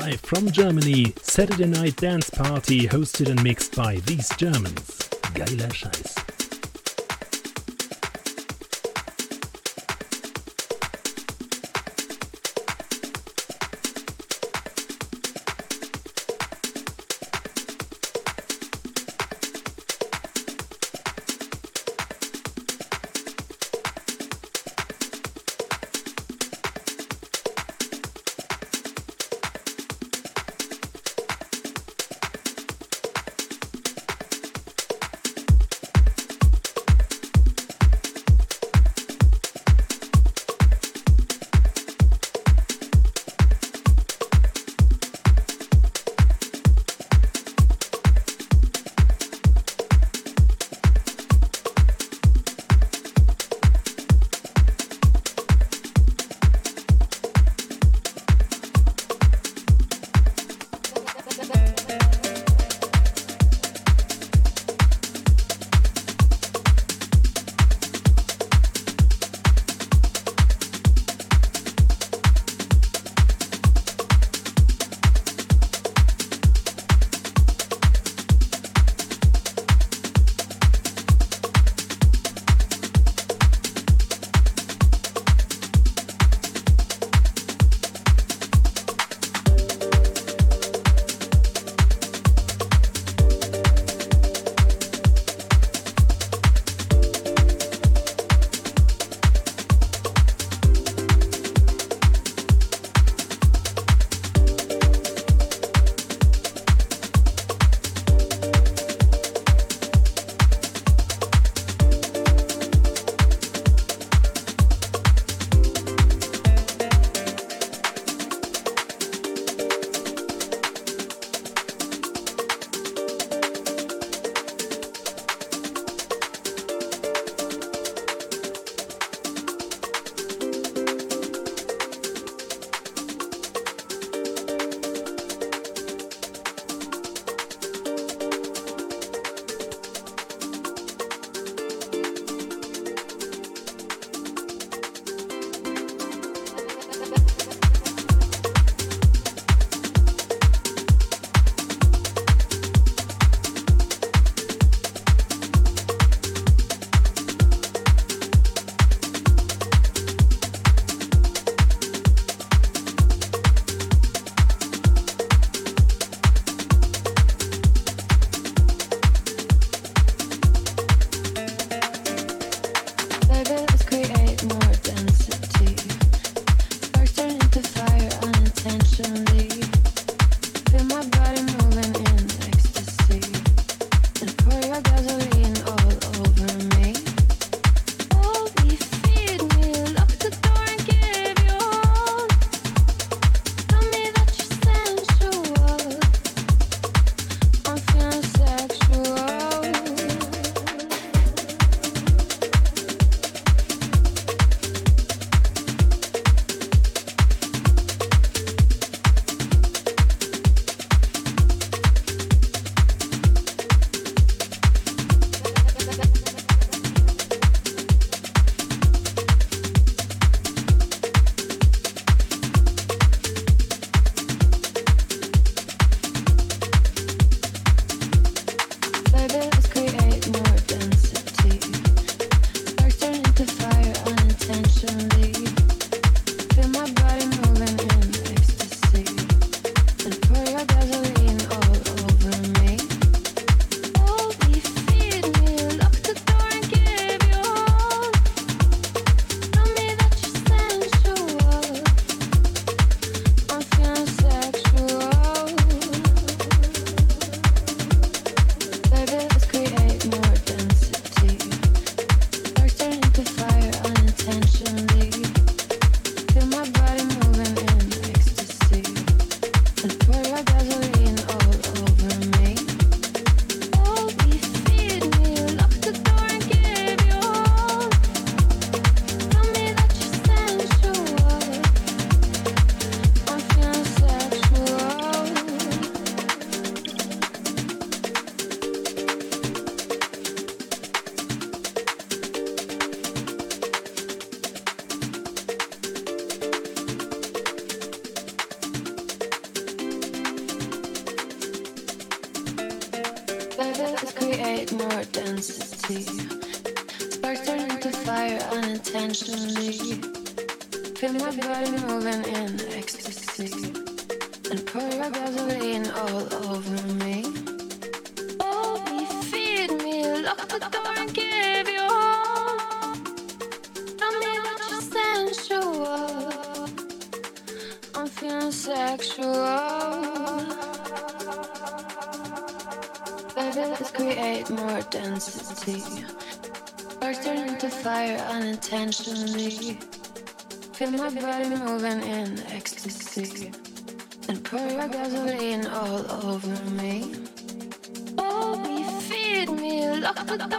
live from Germany. Saturday Night Dance Party hosted and mixed by these Germans. Geiler Scheiß. intentionally. Feel my body moving in ecstasy. And pour your gasoline all over me. Oh, feed me, lock the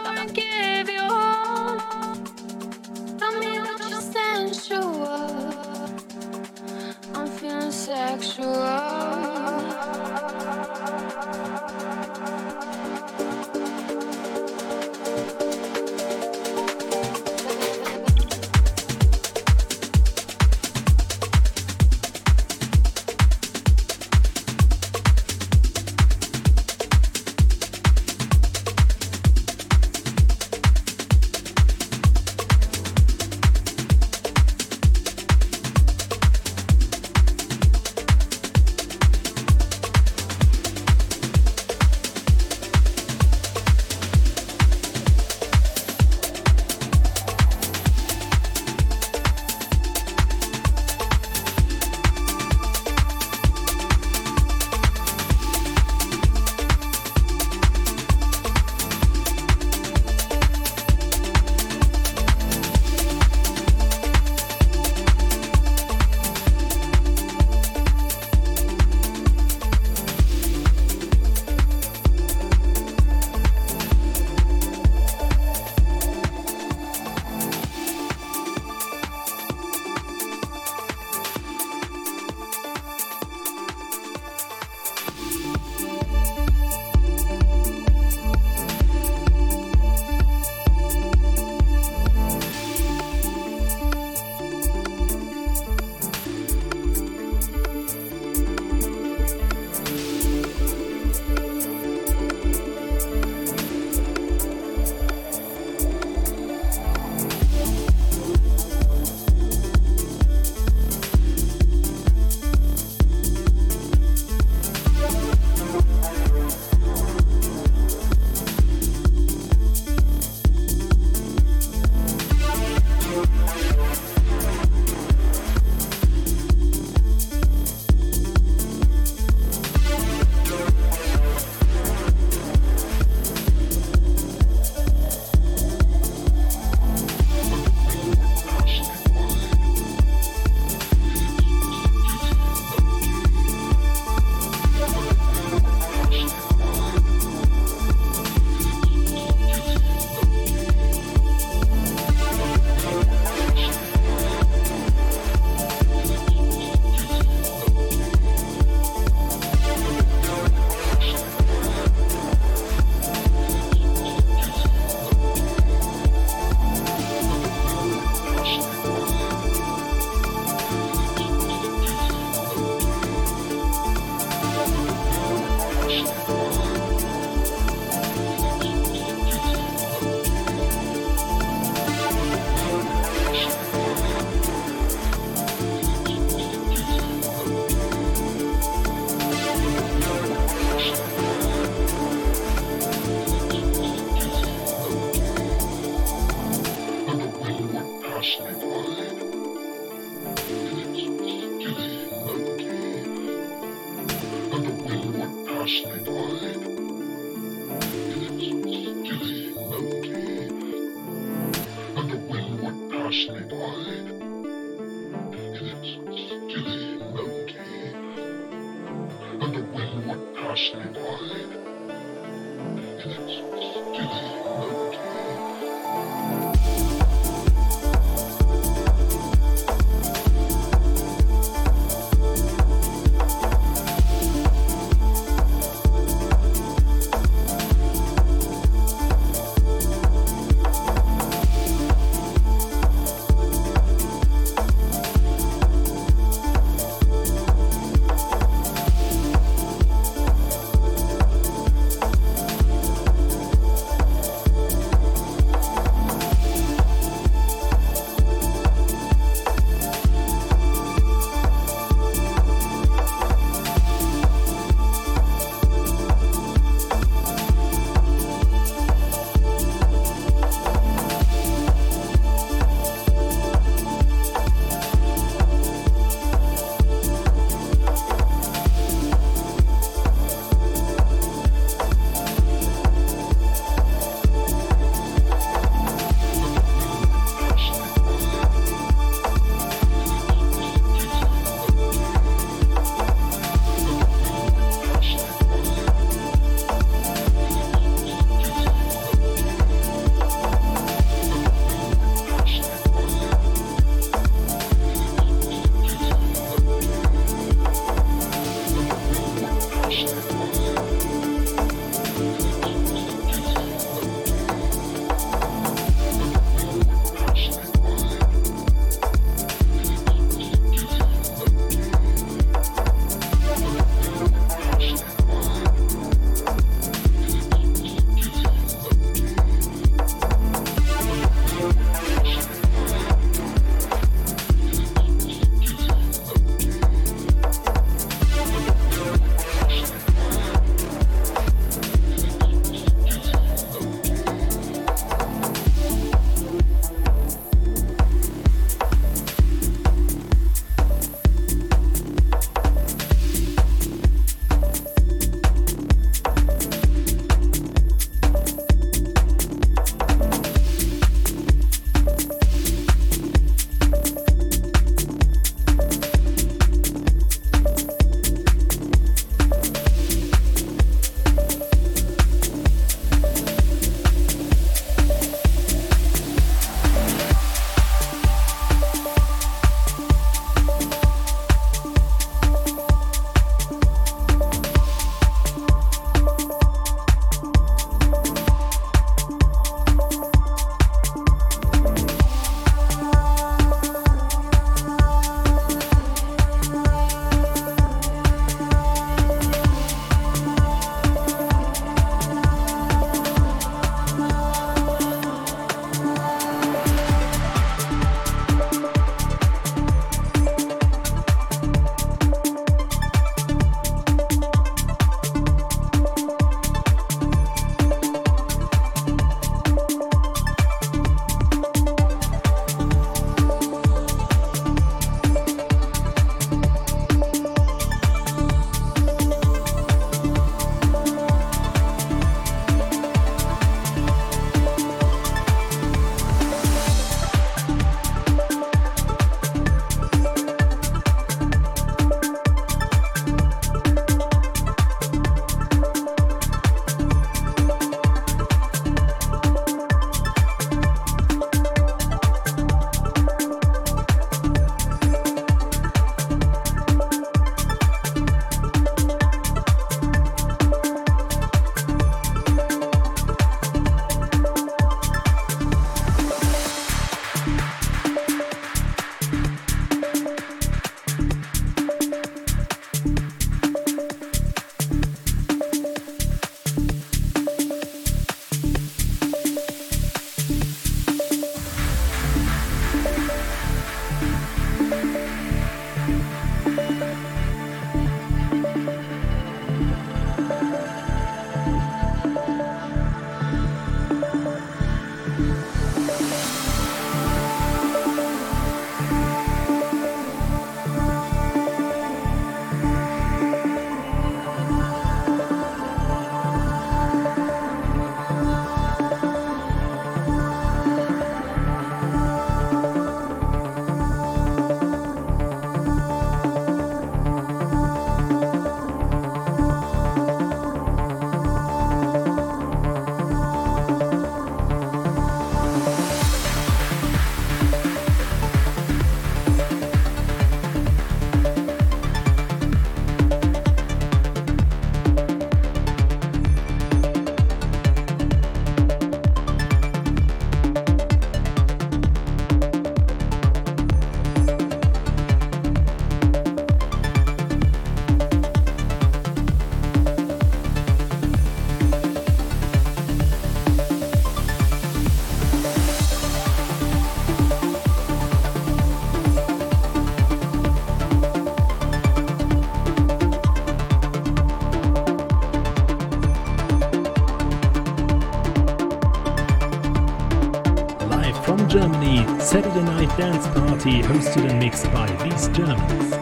hosted and mixed by these Germans.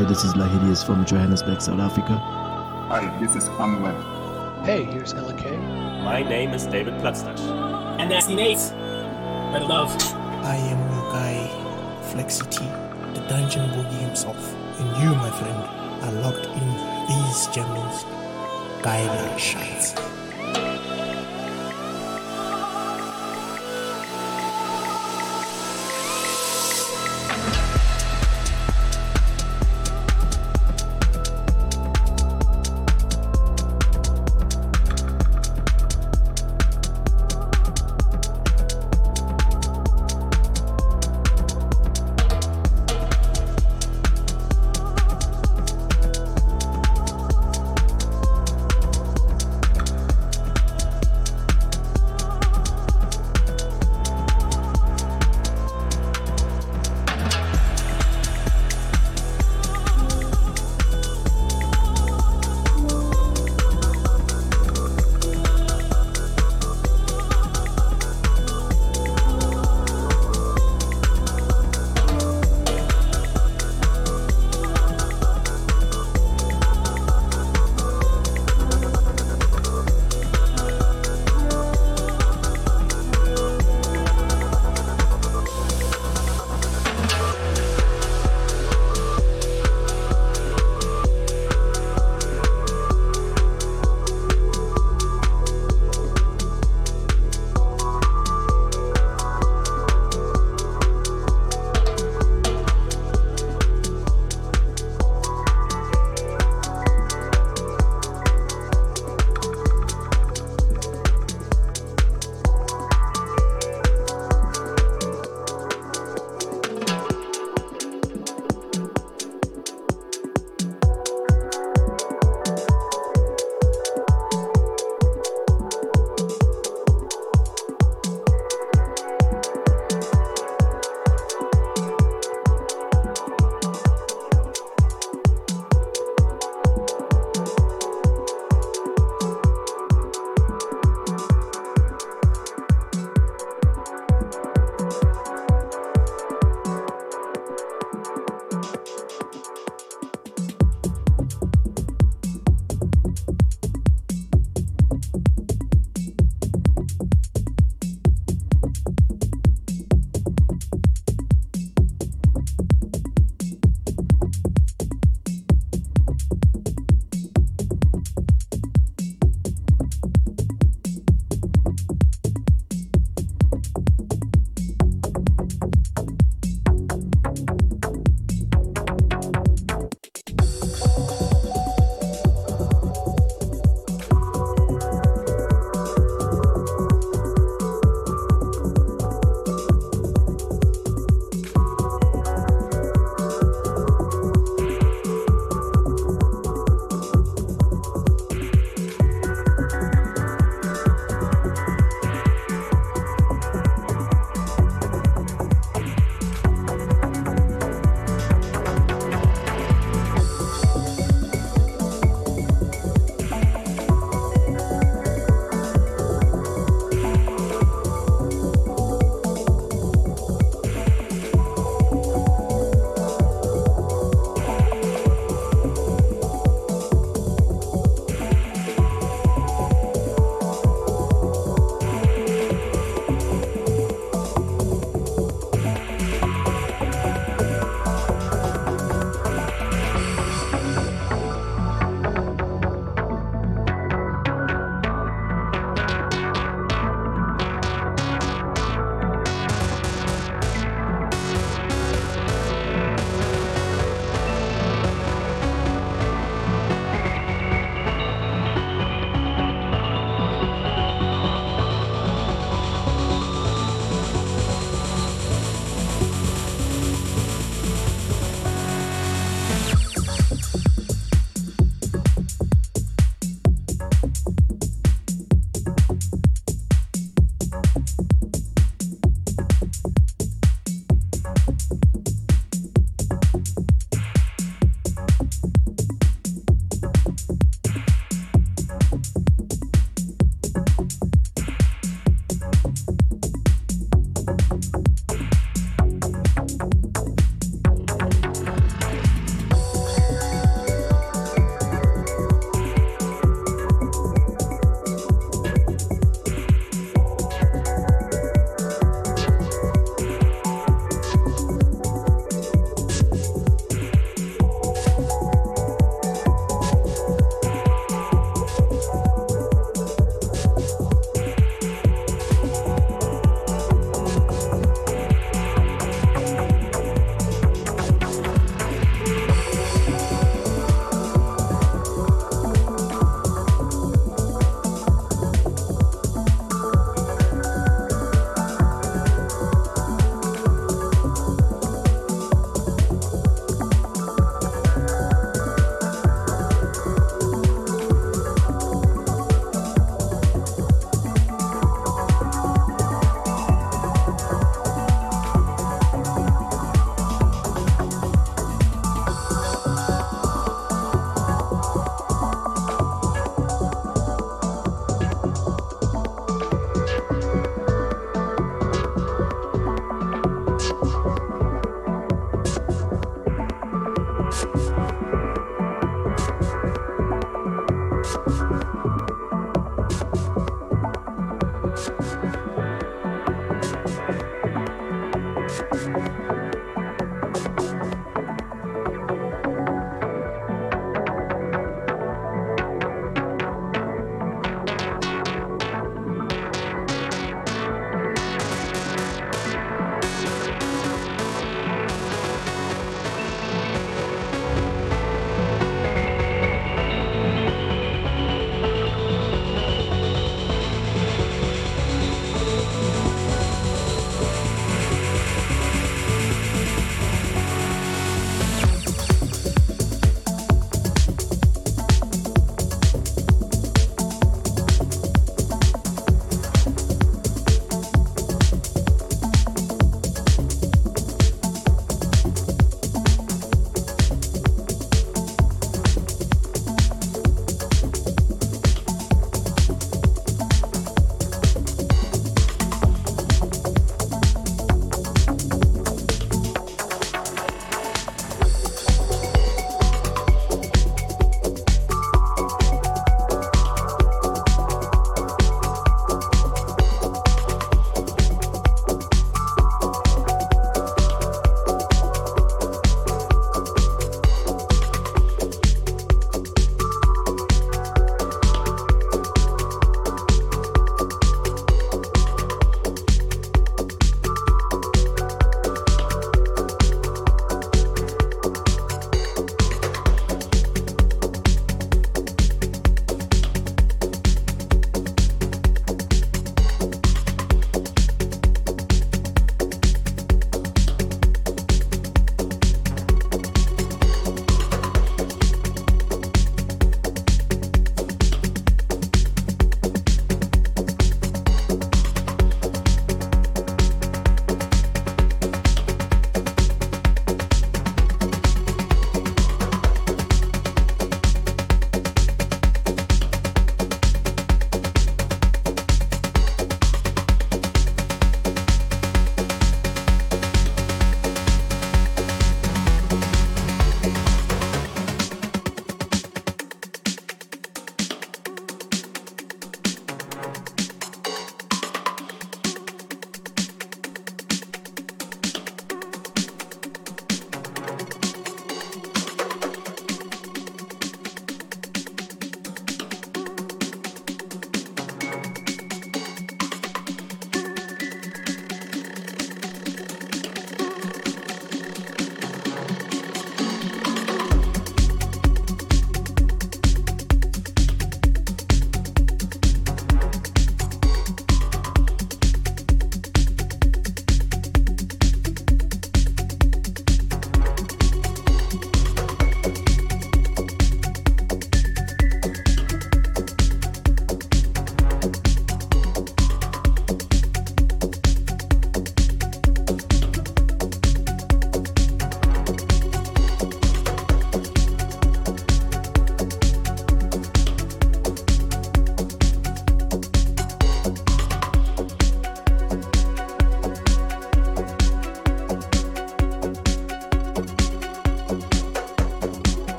Hi, this is Lahirius from Johannesburg, South Africa. Hi, this is Amwell. Hey, here's LK. My name is David Platzdash. And that's Nate. My love. I am your guy, Flexity, the dungeon boogie himself. And you, my friend, are locked in these jungles. Guiding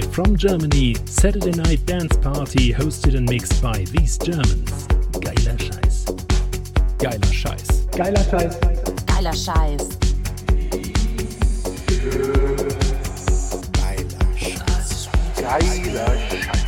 shots. From Germany, Saturday Night Dance Party hosted and mixed by these Germans. Geiler Scheiß. Geiler Scheiß. Geiler Scheiß. Geiler Scheiß. Geiler Scheiß. is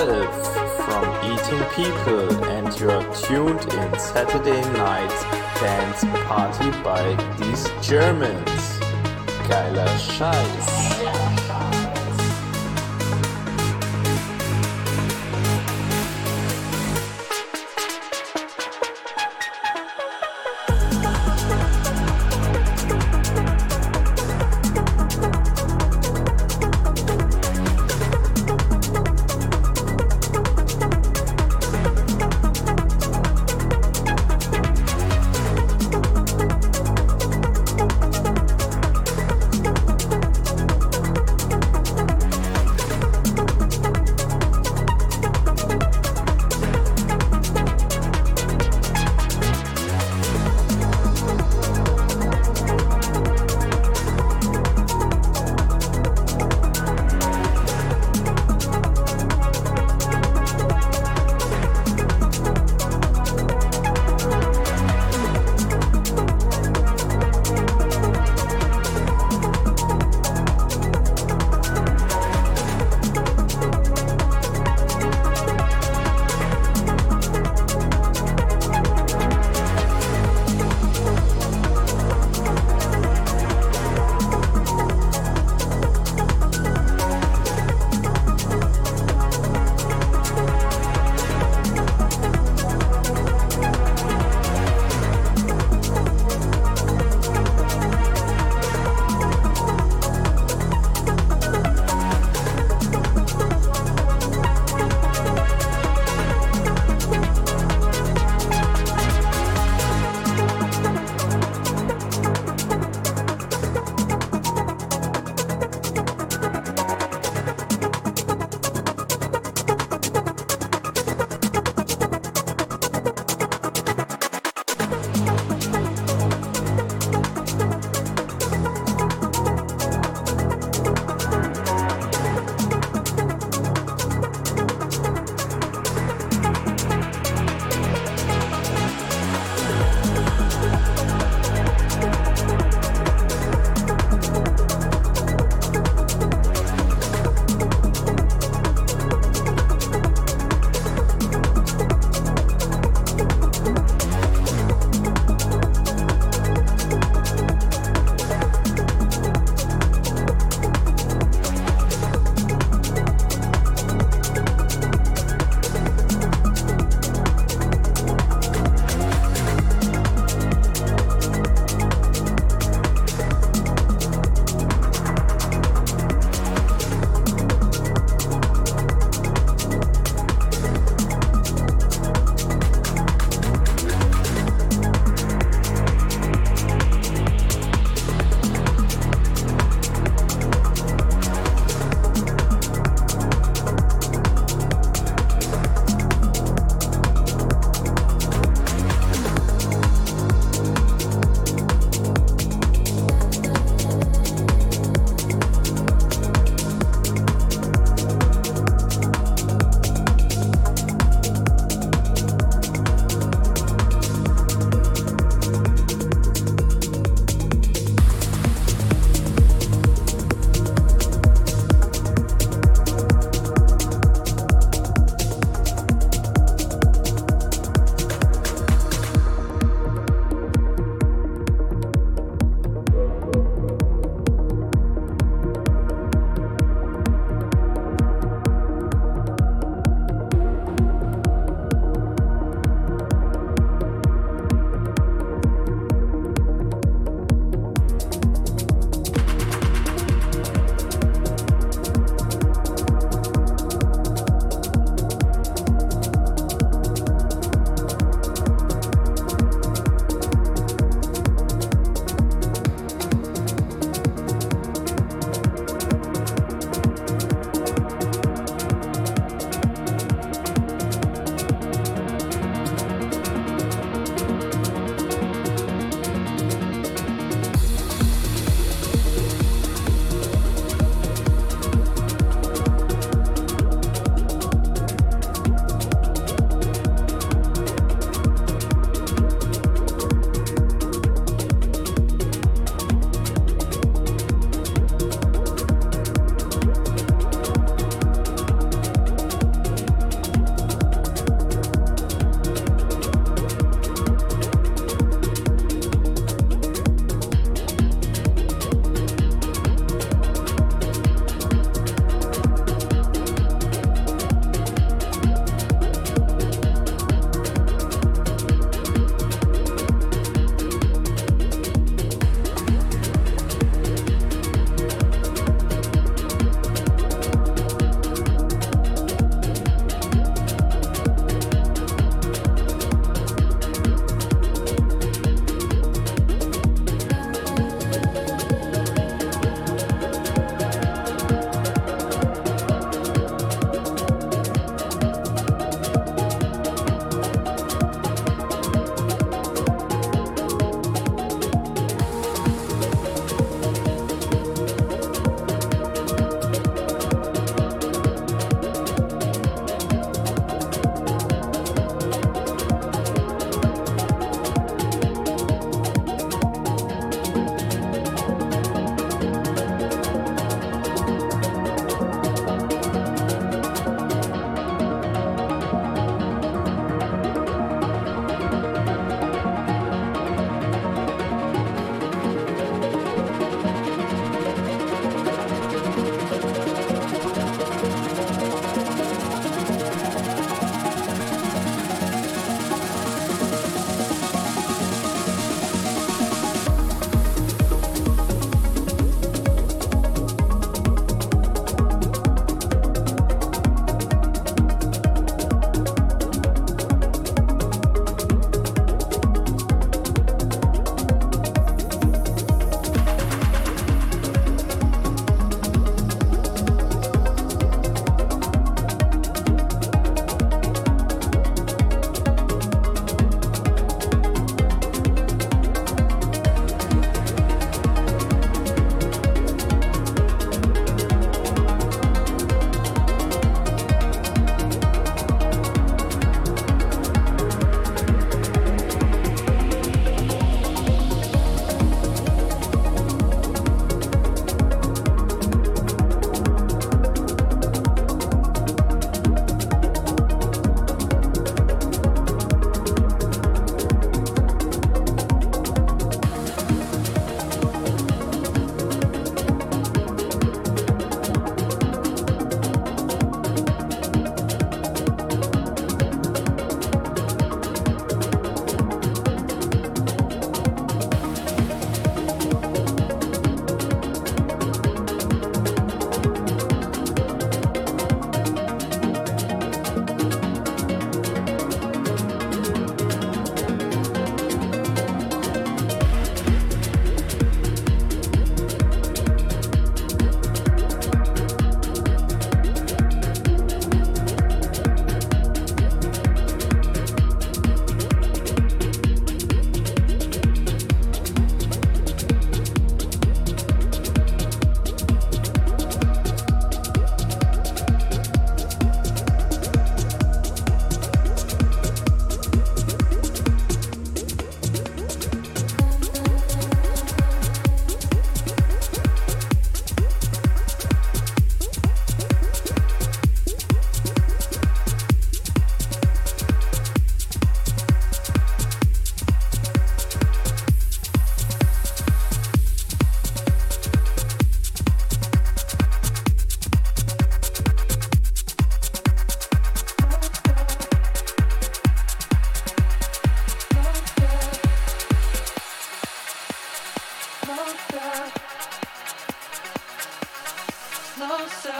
From Eating People, and you're tuned in Saturday Night Dance Party by these Germans. Geiler Scheiß. closer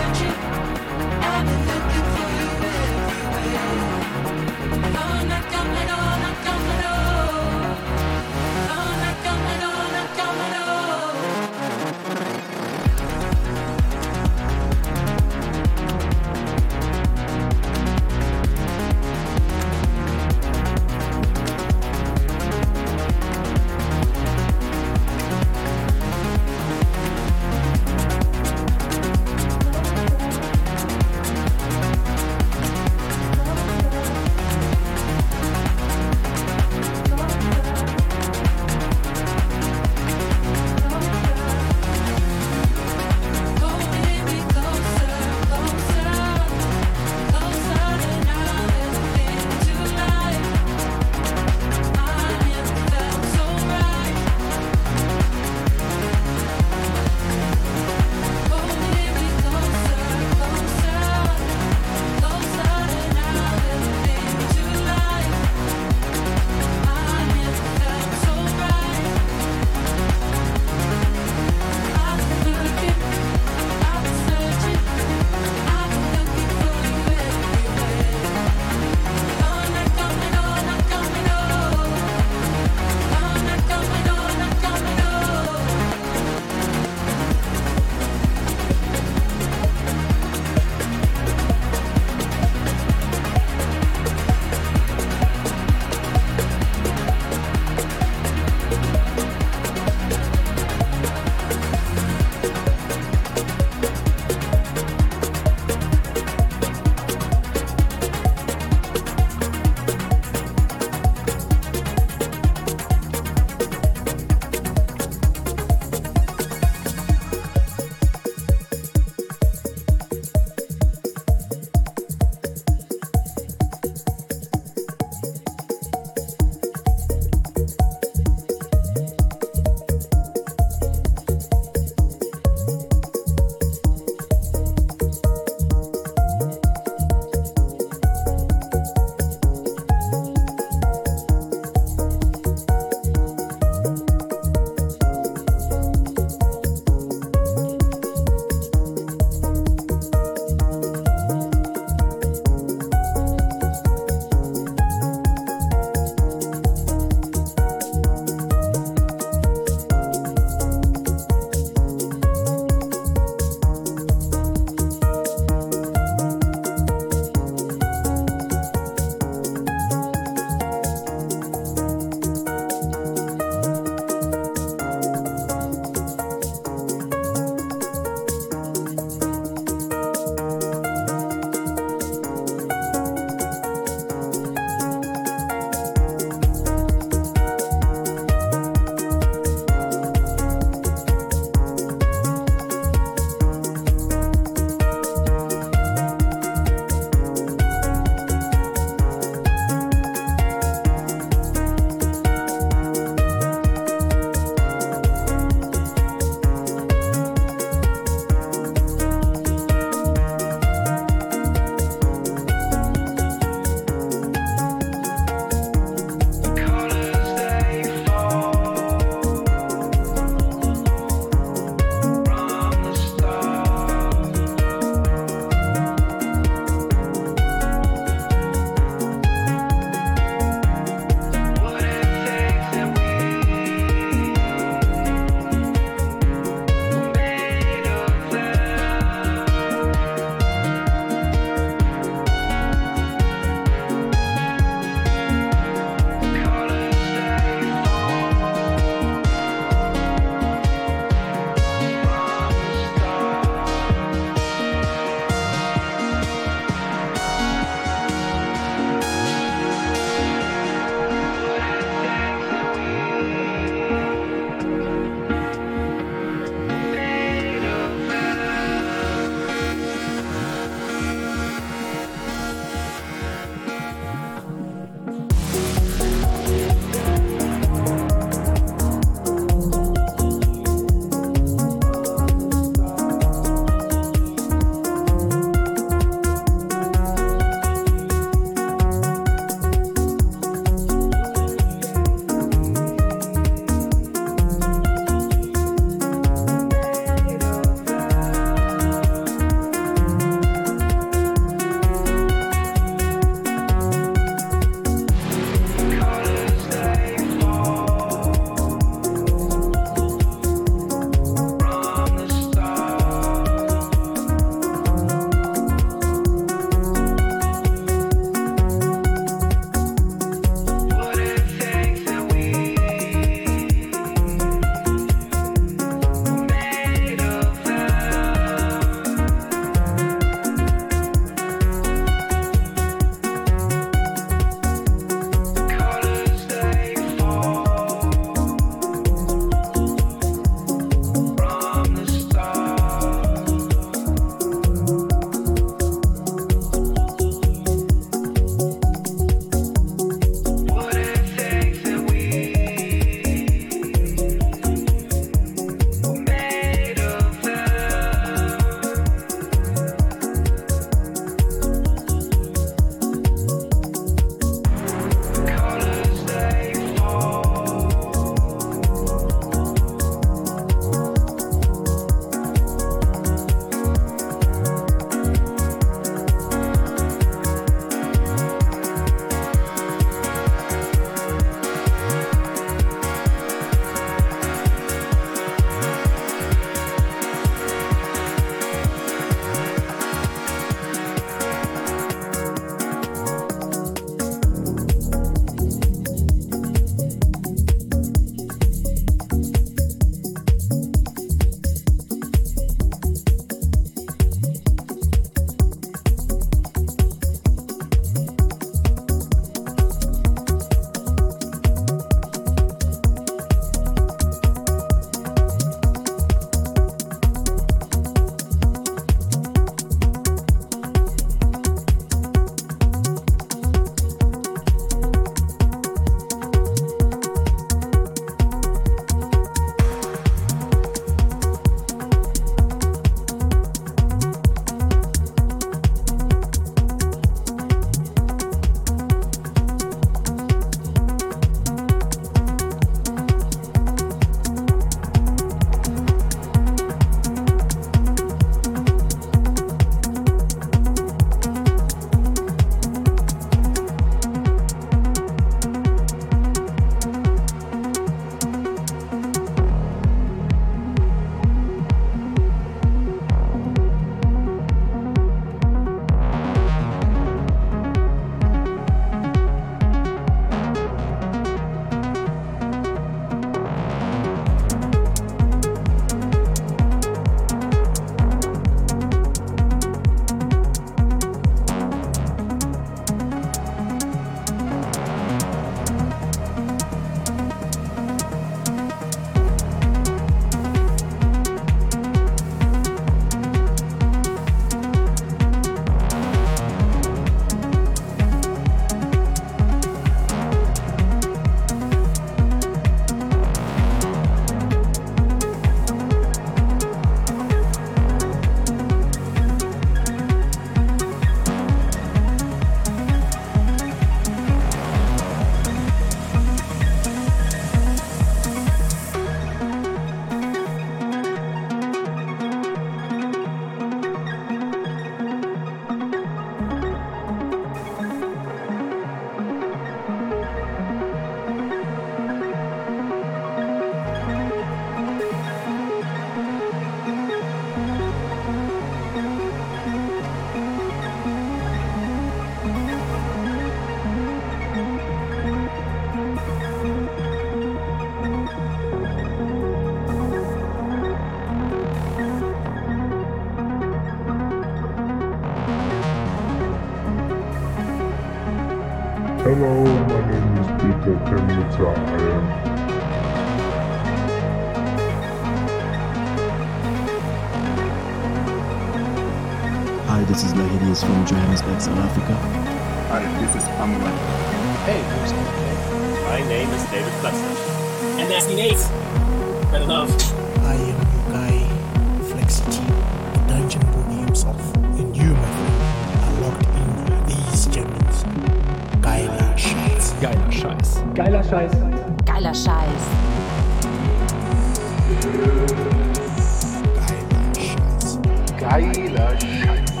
Geiler